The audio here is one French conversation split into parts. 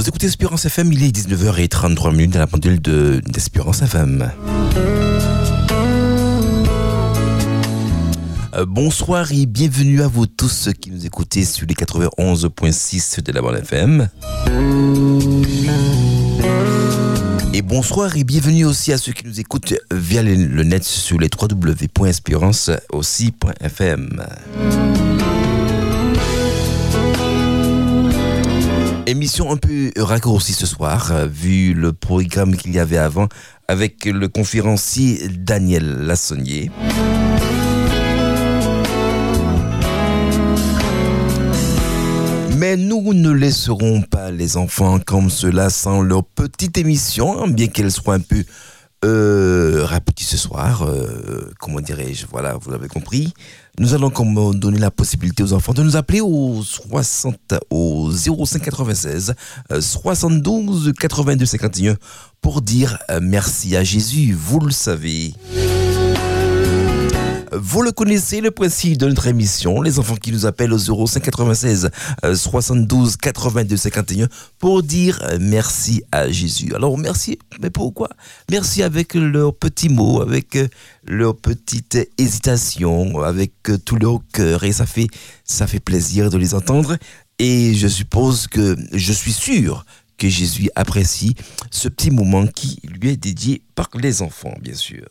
Vous écoutez Espérance FM, il est 19h33 minutes à la pendule d'Espérance FM. Euh, bonsoir et bienvenue à vous tous qui nous écoutez sur les 91.6 de la bande FM. Et bonsoir et bienvenue aussi à ceux qui nous écoutent via le, net sur les www.espérance aussi.fm. Émission un peu raccourcie ce soir, euh, vu le programme qu'il y avait avant avec le conférencier Daniel Lassonnier. Mais nous ne laisserons pas les enfants comme cela sans leur petite émission, hein, bien qu'elle soit un peu euh, rapide ce soir. Euh, comment dirais-je Voilà, vous l'avez compris. Nous allons comme donner la possibilité aux enfants de nous appeler au 60 au 05 96 72 82 51 pour dire euh, merci à Jésus. Vous le savez. Vous le connaissez, le principe de notre émission. Les enfants qui nous appellent au 05 96 72 82 51 pour dire euh, merci à Jésus. Alors merci, mais pourquoi? Merci avec leurs petits mots, avec euh, leur petite hésitation, avec euh, tout leur cœur. Et ça fait, ça fait plaisir de les entendre. Et je suppose que, je suis sûr que Jésus apprécie ce petit moment qui lui est dédié par les enfants, bien sûr.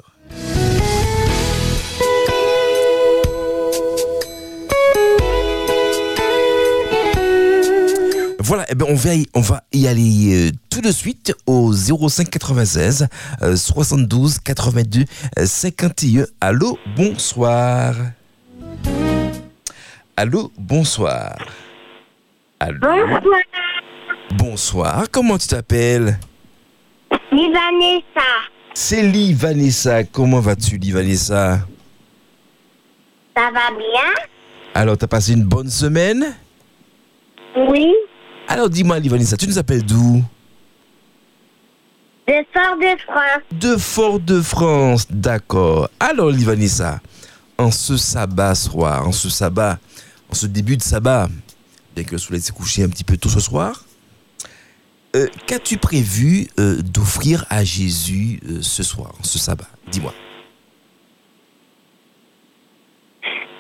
Voilà, eh ben on, va y, on va y aller euh, tout de suite au 05 96 72 82 51. Allô, bonsoir. Allô, bonsoir. Allô. Bonsoir. Bonsoir, comment tu t'appelles? Livanessa. C'est Lee Vanessa. Comment vas-tu, Lee Vanessa Ça va bien Alors, t'as passé une bonne semaine? Oui. Alors, dis-moi, Lee Vanessa, tu nous appelles d'où? De Fort-de-France. De Fort-de-France, d'accord. Alors, Livanissa, en ce sabbat soir, en ce sabbat, en ce début de sabbat, bien que le soleil s'est couché un petit peu tôt ce soir, euh, qu'as-tu prévu euh, d'offrir à Jésus euh, ce soir, en ce sabbat? Dis-moi.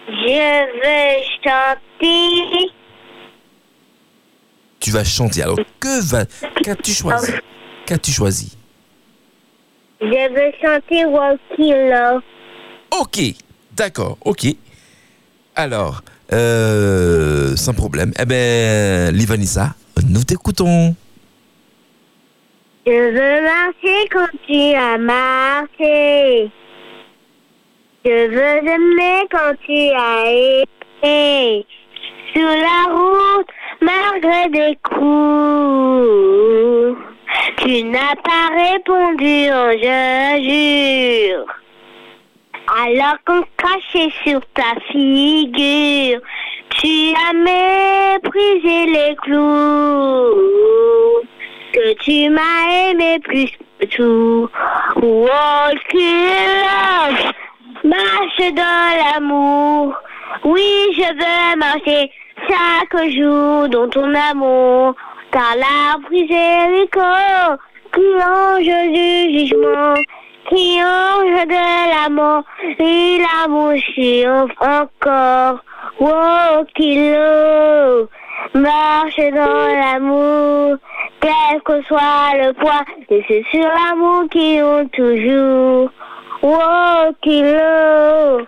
Je veux chanter. Tu vas chanter. Alors, que va, qu'as-tu choisi? Qu'as-tu choisi? Je veux chanter Walking Love. Ok, d'accord, ok. Alors, euh, sans problème. Eh ben, Livanissa, nous t'écoutons. Je veux marcher quand tu as marché. Je veux aimer quand tu as aimé. Sur la route, malgré des coups. Tu n'as pas répondu, je jure. Alors qu'on crachait sur ta figure, tu as méprisé les clous. Que tu m'as aimé plus que tout. Walk in love, marche dans l'amour. Oui, je veux marcher chaque jour dans ton amour. Car la corps, qui ange du jugement, qui ange de l'amour, et l'amour s'offre encore. Walk in love, marche dans l'amour, quel que soit le poids, et c'est sur l'amour qui ont toujours. Walk in love,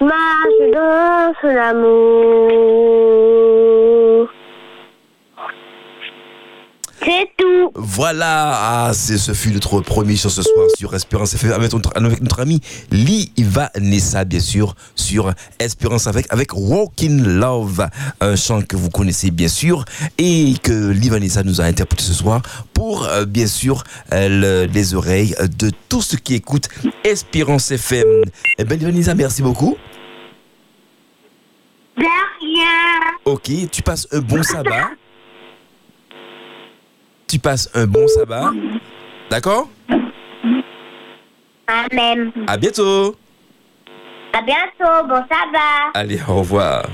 marche dans son. C'est tout. Voilà, ah, ce fut notre premier sur ce soir sur Espérance FM avec notre, ami Nessa, bien sûr, sur Espérance avec, avec Walking Love, un chant que vous connaissez bien sûr et que Liva Nessa nous a interprété ce soir pour, euh, bien sûr, euh, le- les oreilles de tous ceux qui écoutent Espérance FM. Eh ben, Liva Nessa, merci beaucoup. Ok, tu passes un bon sabbat. Tu passes un bon sabbat. D'accord? Amen. À bientôt. À bientôt. Bon sabbat. Allez, au revoir.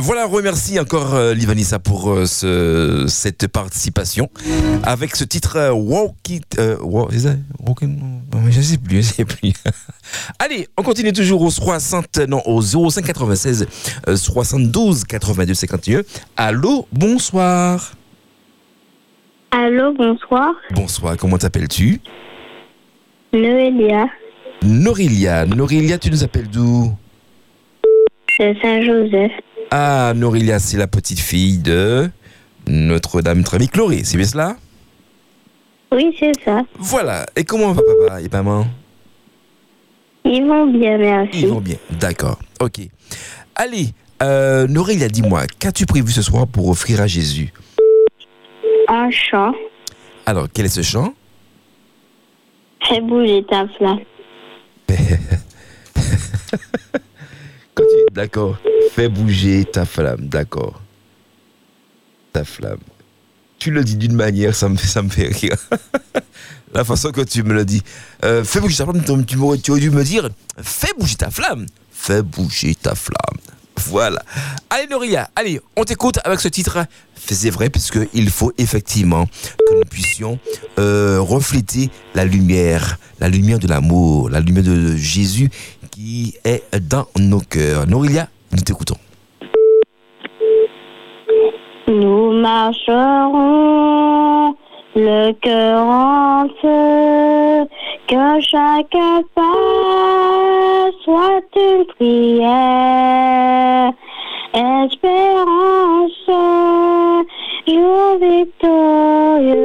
Voilà, remercie encore euh, Livanissa pour euh, ce- cette participation avec ce titre euh, Walk It. euh, Walk- Je sais plus, je sais plus. Allez, on continue toujours au 60, non, au 05 96 euh, 72 82 51. Allô, bonsoir. Allô, bonsoir. Bonsoir, comment t'appelles-tu? Noélia Norilia. Norilia, tu nous appelles d'où? De Saint-Joseph. Ah, Norilia, c'est la petite fille de Notre-Dame très amie Chloé, c'est bien cela? Oui, c'est ça. Voilà. Et comment va papa et maman? Ils vont bien, merci. Ils vont bien. D'accord. Ok. Allez, euh, Norilia, dis-moi, qu'as-tu prévu ce soir pour offrir à Jésus? Un chant. Alors, quel est ce chant? Fais bouger ta flamme. D'accord. Fais bouger ta flamme. D'accord. Ta flamme. Tu le dis d'une manière, ça me, fait- rire. La façon que tu me le dis. Euh, fais bouger ta flamme, tu, m'aurais- tu aurais dû me dire fais bouger ta flamme. Fais bouger ta flamme. Voilà. Allez, Noria, allez, on t'écoute avec ce titre. C'est vrai, parce qu'il faut effectivement que nous puissions euh, refléter la lumière, la lumière de l'amour, la lumière de Jésus qui est dans nos cœurs. Noria, nous marcherons le cœur en feu, que chaque pas soit une prière. Espérance, jour victorieux,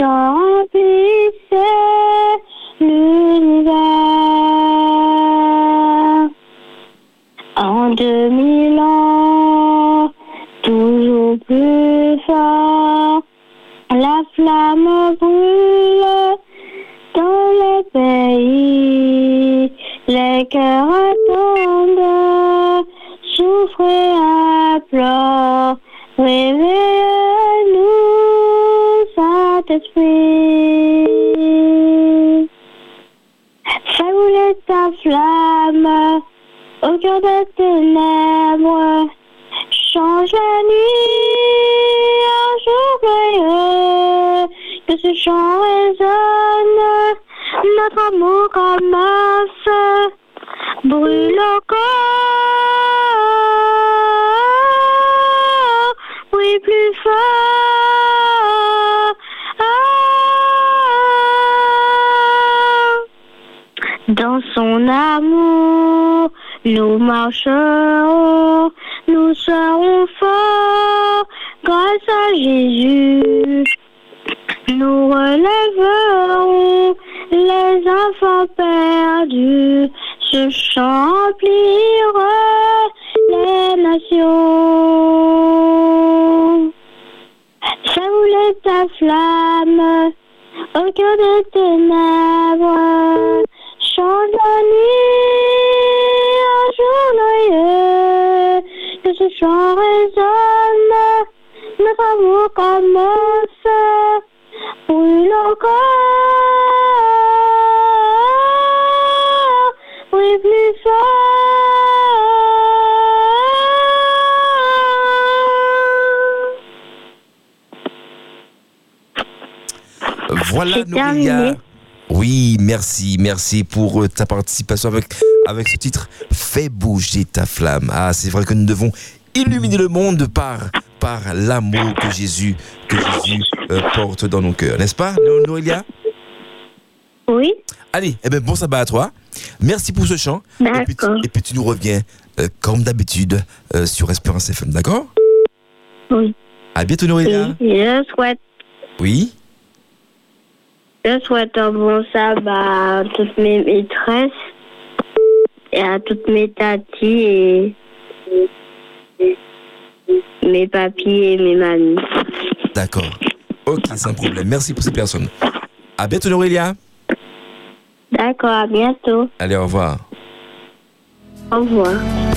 remplissez brûle encore. Oui, plus fort. Ah. Dans son amour, nous marcherons, nous serons forts grâce à Jésus. Nous relèverons les enfants perdus, ce chant remplira les nations. Rouler ta flamme au cœur des ténèbres. Chante la nuit un jour joyeux. Que ce chant résonne, notre amour commence. Voilà, Nouria. Oui, merci, merci pour euh, ta participation avec, avec ce titre Fais bouger ta flamme. Ah, c'est vrai que nous devons illuminer le monde par, par l'amour que Jésus, que Jésus euh, porte dans nos cœurs, n'est-ce pas, No- Noélia Oui, Allez, eh ben, bon sabbat à toi. Merci pour ce chant. Et puis, tu- D'accord. et puis tu nous reviens, euh, comme d'habitude, euh, sur Espérance FM, d'accord? Oui. À bientôt, Et Noélia. je souhaite, Oui je souhaite un bon sabbat à toutes mes maîtresses et à toutes mes tatis et mes papiers et mes mamies. D'accord. Ok, sans problème. Merci pour ces personnes. À bientôt, Noélia. D'accord, à bientôt. Allez, au revoir. Au revoir.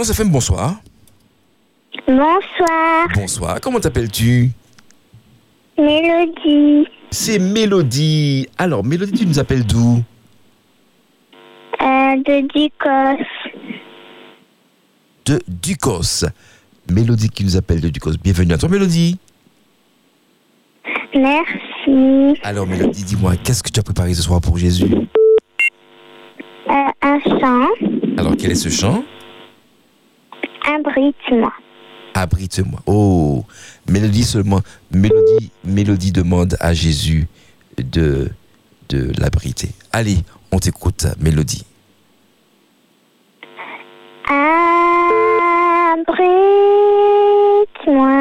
Espérance FM, bonsoir? Bonsoir, Bonsoir, comment t'appelles-tu? Mélodie. C'est Mélodie. Alors, Mélodie, tu nous appelles d'où? Euh, de Ducos. De Ducos. Mélodie qui nous appelle de Ducos. Bienvenue à toi, Mélodie. Merci. Alors, Mélodie, dis-moi, qu'est-ce que tu as préparé ce soir pour Jésus? Euh, un chant, Alors, quel est ce chant? Abrite-moi. Abrite-moi. Oh, Mélodie seulement. Mélodie, Mélodie demande à Jésus de, de l'abriter. Allez, on t'écoute, Mélodie. Abrite-moi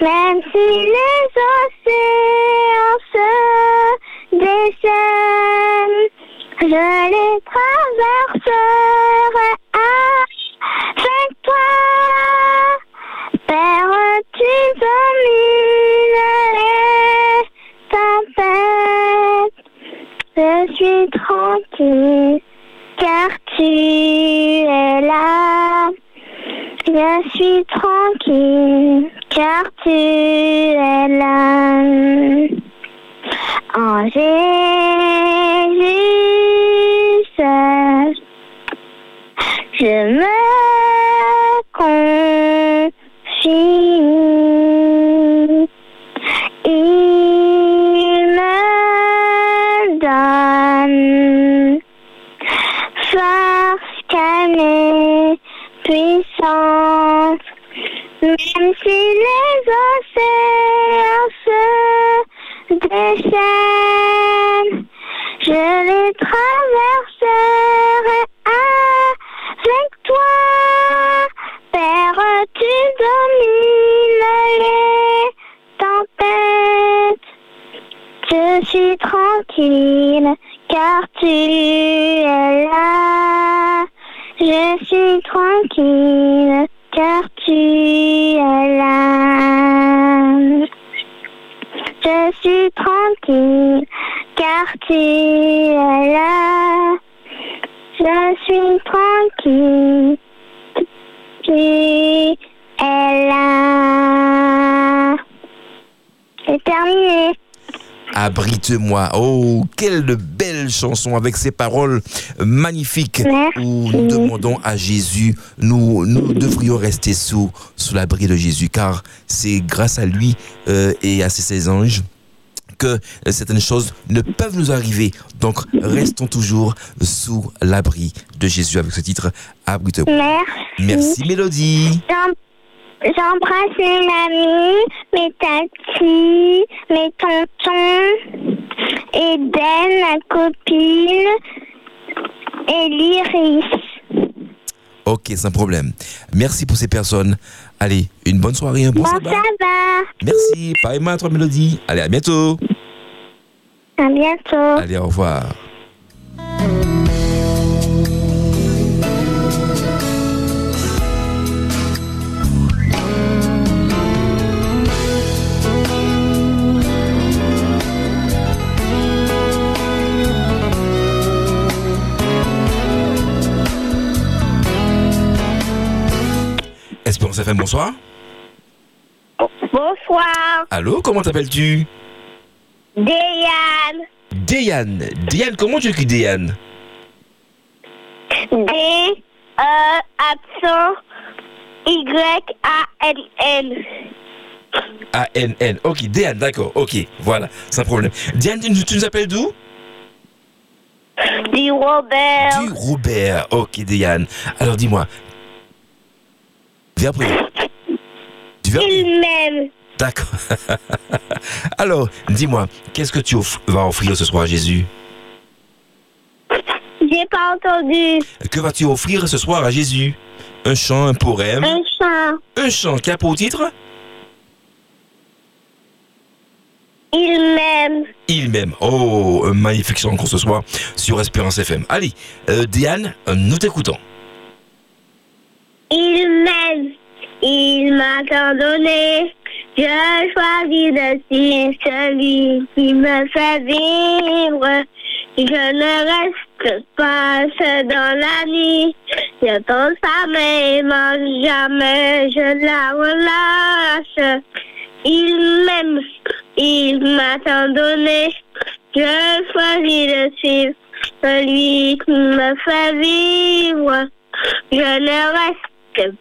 Même si les océans se déchaînent, je les traverserai tranquille, car tu es là. En Jésus je me confie. Il me donne force calme puissance, même si les océans se déchaînent, je les traverserai avec toi. Père, tu domines les tempêtes. Je suis tranquille car tu es là. Je suis tranquille car tu es là. Je suis tranquille car tu es là. Je suis tranquille. Abrite-moi. Oh, quelle belle chanson avec ces paroles magnifiques Merci. où nous demandons à Jésus, nous, nous devrions rester sous, sous l'abri de Jésus car c'est grâce à lui euh, et à ses, anges que euh, certaines choses ne peuvent nous arriver. Donc, restons toujours sous l'abri de Jésus avec ce titre Abrite-moi. Merci. Merci Mélodie. J'embrasse mes amis, mes tatis, mes tontons, Eden, ma copine, et l'Iris. Ok, sans problème. Merci pour ces personnes. Allez, une bonne soirée, un bon Bon sabbat. sabbat. Merci. Pareillement à toi, Mélodie. Allez, à bientôt. À bientôt. Allez, au revoir. Espérance FM, bonsoir. Bonsoir. Allô, comment t'appelles-tu? Déane. Déane. Déane, comment tu écris Déane D, E, accent, Y, A, N, N. A-N-N. Ok, Déane, d'accord. Ok, voilà, sans problème. Diane, tu, tu nous appelles d'où? Du Robert. Du Robert. Ok, Déane. Alors dis-moi. Viens. Tu viens Il m'aime. D'accord. Alors, dis-moi, qu'est-ce que tu off- vas offrir ce soir à Jésus? J'ai pas entendu. Que vas-tu offrir ce soir à Jésus? Un chant, un poème? Un chat. Un chant qui a pour titre? Il m'aime. Il m'aime. Oh, un magnifique chant ce soir sur Espérance FM. Allez, euh, Diane, nous t'écoutons. Il m'aime. Il m'a tant donné. Je choisis de suivre celui qui me fait vivre. Je ne reste pas seul dans la nuit. Je pense à mes mains, jamais je la relâche. Il m'aime, il m'a tant donné. Je choisis de suivre celui qui me fait vivre. Je ne reste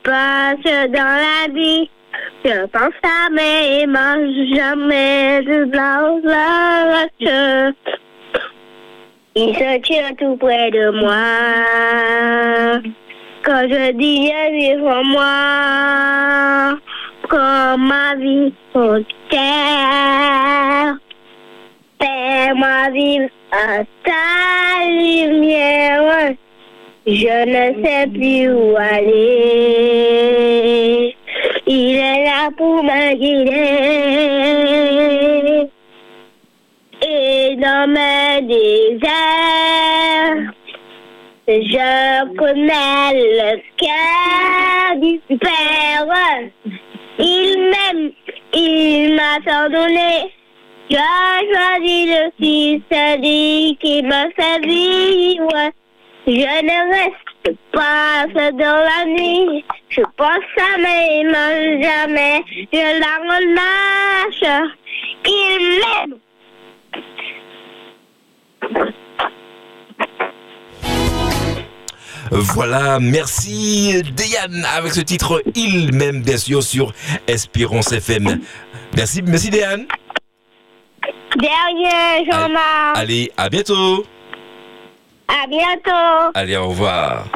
pas seul dans la vie. Je pense à mes mains, jamais de la relâche. Il se tient tout près de moi. Quand je dis je en moi, comme ma vie entière. Fais-moi vivre à ta lumière. Je ne sais plus où aller. Il est là pour me. Et dans mes déserts, je connais le cœur du Père. Il m'aime, il m'a tant donné. Je choisi le Fils, celui qui me vivre. Je ne reste pas dans la nuit. Je pense à mes mains, jamais je la relâche. Il m'aime. Voilà, merci Diane avec ce titre Il m'aime bien sûr sur Espérance FM. Merci, merci Diane. Derrière, Jean-Marc. Allez, à bientôt. À bientôt. Allez, au revoir.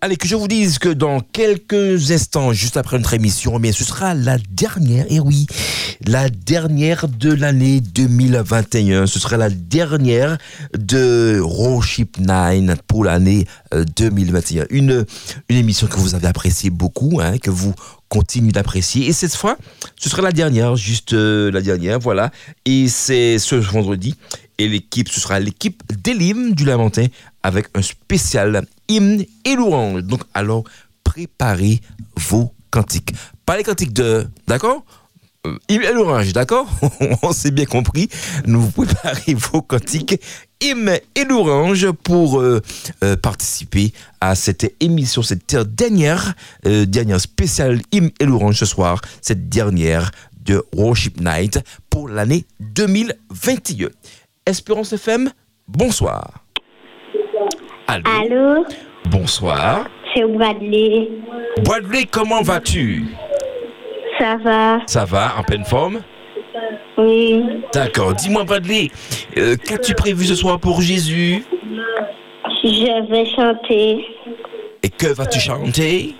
Allez, que je vous dise que dans quelques instants, juste après notre émission, eh bien, ce sera la dernière, et oui, la dernière de l'année 2021. Ce sera la dernière de Roship 9 pour l'année 2021. Une, une émission que vous avez appréciée beaucoup, hein, que vous continuez d'apprécier. Et cette fois, ce sera la dernière, juste euh, la dernière, voilà. Et c'est ce vendredi. Et l'équipe, ce sera l'équipe d'Elim du Lamentin avec un spécial hymne et louange. Donc, alors, préparez vos cantiques. Pas les cantiques de. D'accord? Euh, Hymne et louange, d'accord? On s'est bien compris. Nous préparez vos cantiques hymne et louange pour euh, euh, participer à cette émission, cette dernière, euh, dernière spéciale hymne et louange ce soir, cette dernière de Worship Night pour l'année 2021. Espérance FM, bonsoir. Allô, Allô, Bonsoir. c'est Bradley. Bradley, comment vas-tu? Ça va Ça va, en pleine forme? Oui. D'accord. Dis-moi, Bradley, euh, qu'as-tu prévu ce soir pour Jésus? Je vais chanter. Et que vas-tu chanter?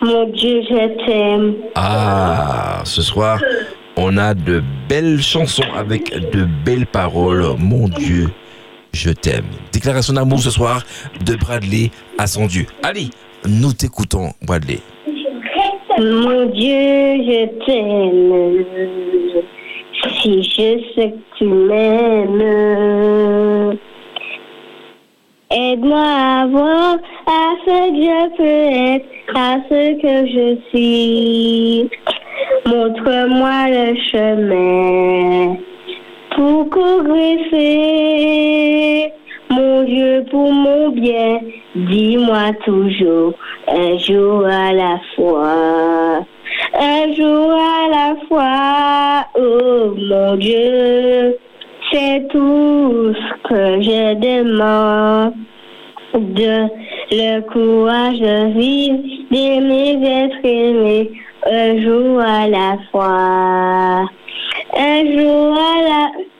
Mon Dieu, je t'aime. Ah, ce soir, on a de belles chansons avec de belles paroles. Mon Dieu, je t'aime. Déclaration d'amour ce soir de Bradley à son Dieu. Allez, nous t'écoutons, Bradley. Mon Dieu, je t'aime. Si je sais que tu m'aimes. Aide-moi à voir à ce que je peux être, à ce que je suis. Montre-moi le chemin pour progresser. Mon Dieu, pour mon bien, dis-moi toujours un jour à la fois. Un jour à la fois, oh mon Dieu, c'est tout ce que je demande. De le courage de vivre, d'aimer, d'être aimé, un jour à la fois. Un jour à la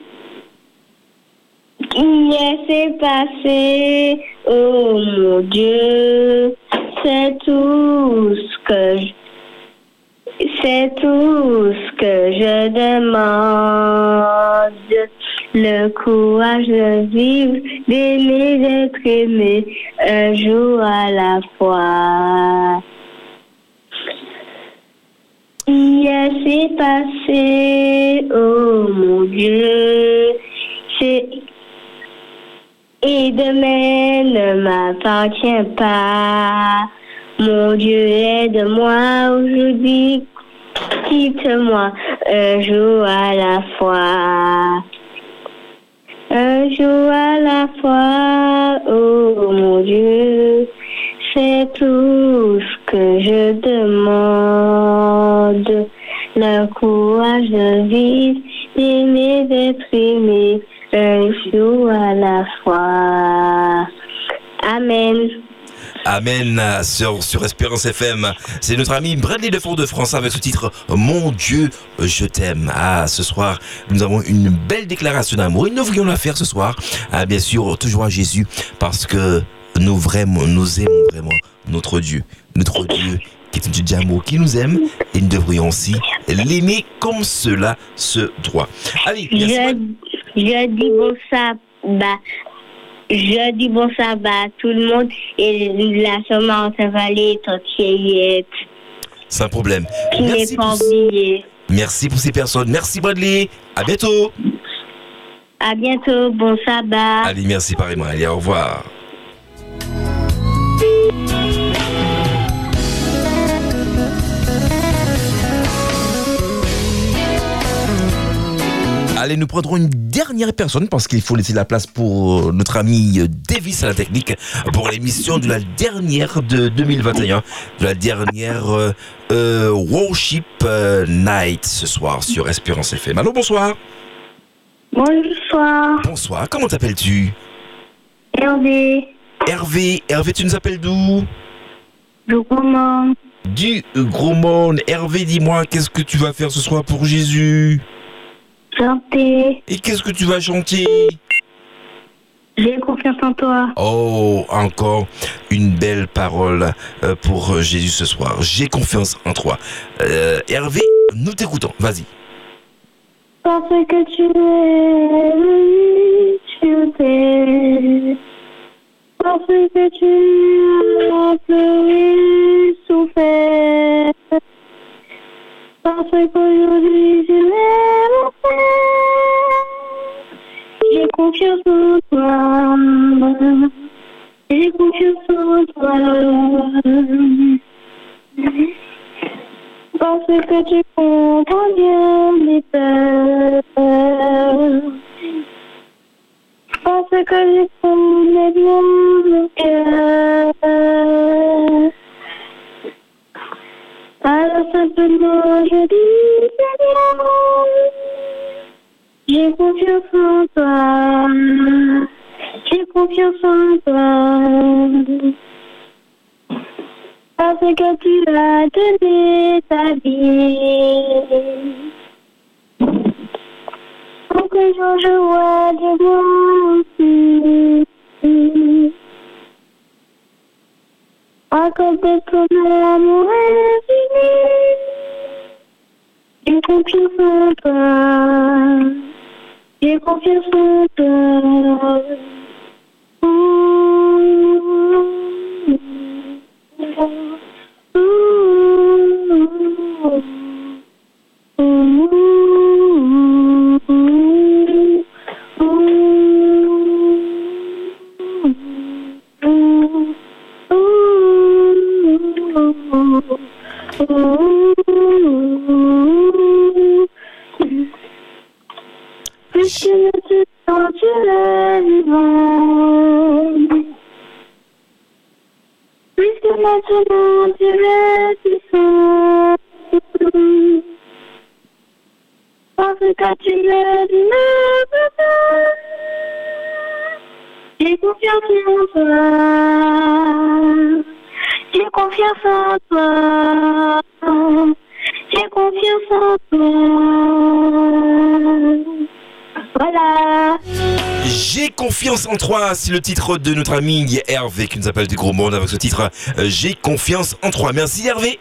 Laissez passer, oh mon Dieu, c'est tout ce que je, c'est tout ce que je demande. le courage de vivre, d'aimer, d'être aimé, un jour à la fois. Hier s'est passé, oh mon Dieu, c'est et demain ne m'appartient pas. Mon Dieu, aide-moi aujourd'hui, quitte-moi un jour à la fois. Un jour à la fois, oh mon Dieu, c'est tout ce que je demande. Le courage de vivre, d'aimer, d'être aimé, fois. Amen. Amen sur, sur Espérance FM. C'est notre ami Bradley de Fort-de-France avec ce titre Mon Dieu, je t'aime. Ah, ce soir, nous avons une belle déclaration d'amour. Et nous voulions la faire ce soir. Ah, bien sûr, toujours à Jésus parce que nous vraiment, nous aimons vraiment notre Dieu. Notre Dieu qui est d'amour qui nous aime et nous devrions aussi l'aimer comme cela se doit. Allez, merci. Je, je dis bon sabbat. Je dis bon sabbat à tout le monde et la semence Vallée entière Sans problème. qui n'est pas merci pour ces personnes. Merci Bradley. À bientôt. À bientôt, bon sabbat. Allez, merci pareillement. Allez, au revoir. Allez, nous prendrons une dernière personne parce qu'il faut laisser la place pour notre ami Davis à la technique pour l'émission de la dernière de 2021, de la dernière euh, euh, Worship euh, Night ce soir sur Espérance FM. Allô, bonsoir. Bonsoir, Bonsoir, comment t'appelles-tu? Hervé, Hervé, Hervé, tu nous appelles d'où? Je commande. Du gros monde. Hervé, dis-moi, qu'est-ce que tu vas faire ce soir pour Jésus? Santé, Et qu'est-ce que tu vas chanter j'ai confiance en toi. Oh, encore une belle parole euh, pour euh, Jésus ce soir. J'ai confiance en toi. Euh, Hervé, nous t'écoutons. Vas-y. Parce que tu es, tu t'es. Parce que tu as pleuré, souffert. Parce qu'aujourd'hui en toi. Parce Je joie de moi aussi. Accorde ton amour infini. J'ai confiance en toi. J'ai confiance en toi. Puisque Puisque maintenant tu es puissant. Parce que tu me dis maintenant. J'ai Voilà. J'ai confiance en toi, c'est le titre de notre ami Hervé qui nous appelle du gros monde avec ce titre euh, J'ai confiance en toi. Merci Hervé.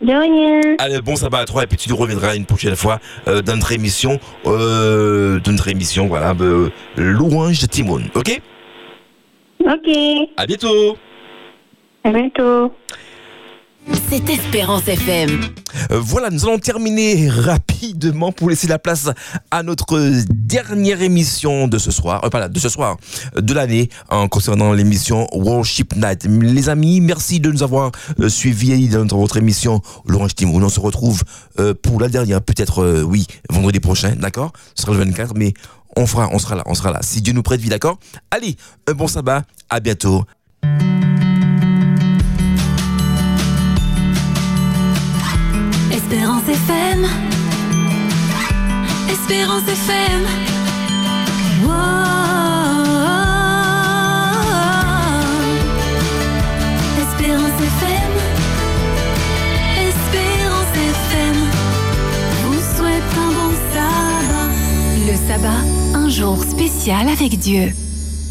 De rien. Allez, bon sabbat à toi et puis tu nous reviendras une prochaine fois euh, dans notre émission, euh, dans notre émission, voilà, euh, louange de Timon, ok? Ok. À bientôt. À bientôt. C'est Espérance FM. Euh, voilà, nous allons terminer rapidement pour laisser la place à notre dernière émission de ce soir, euh, de ce soir, de l'année, en concernant l'émission Worship Night. Les amis, merci de nous avoir euh, suivis dans votre émission L'Orange Team. On se retrouve euh, pour la dernière, peut-être, oui, vendredi prochain, d'accord? Ce sera le 24, mais on fera, on sera là, on sera là. Si Dieu nous prête vie, d'accord? Allez, un bon sabbat, à bientôt. Espérance FM. Espérance FM. Wow. Espérance FM. Espérance FM. Vous souhaite un bon sabbat. Le sabbat, un jour spécial avec Dieu.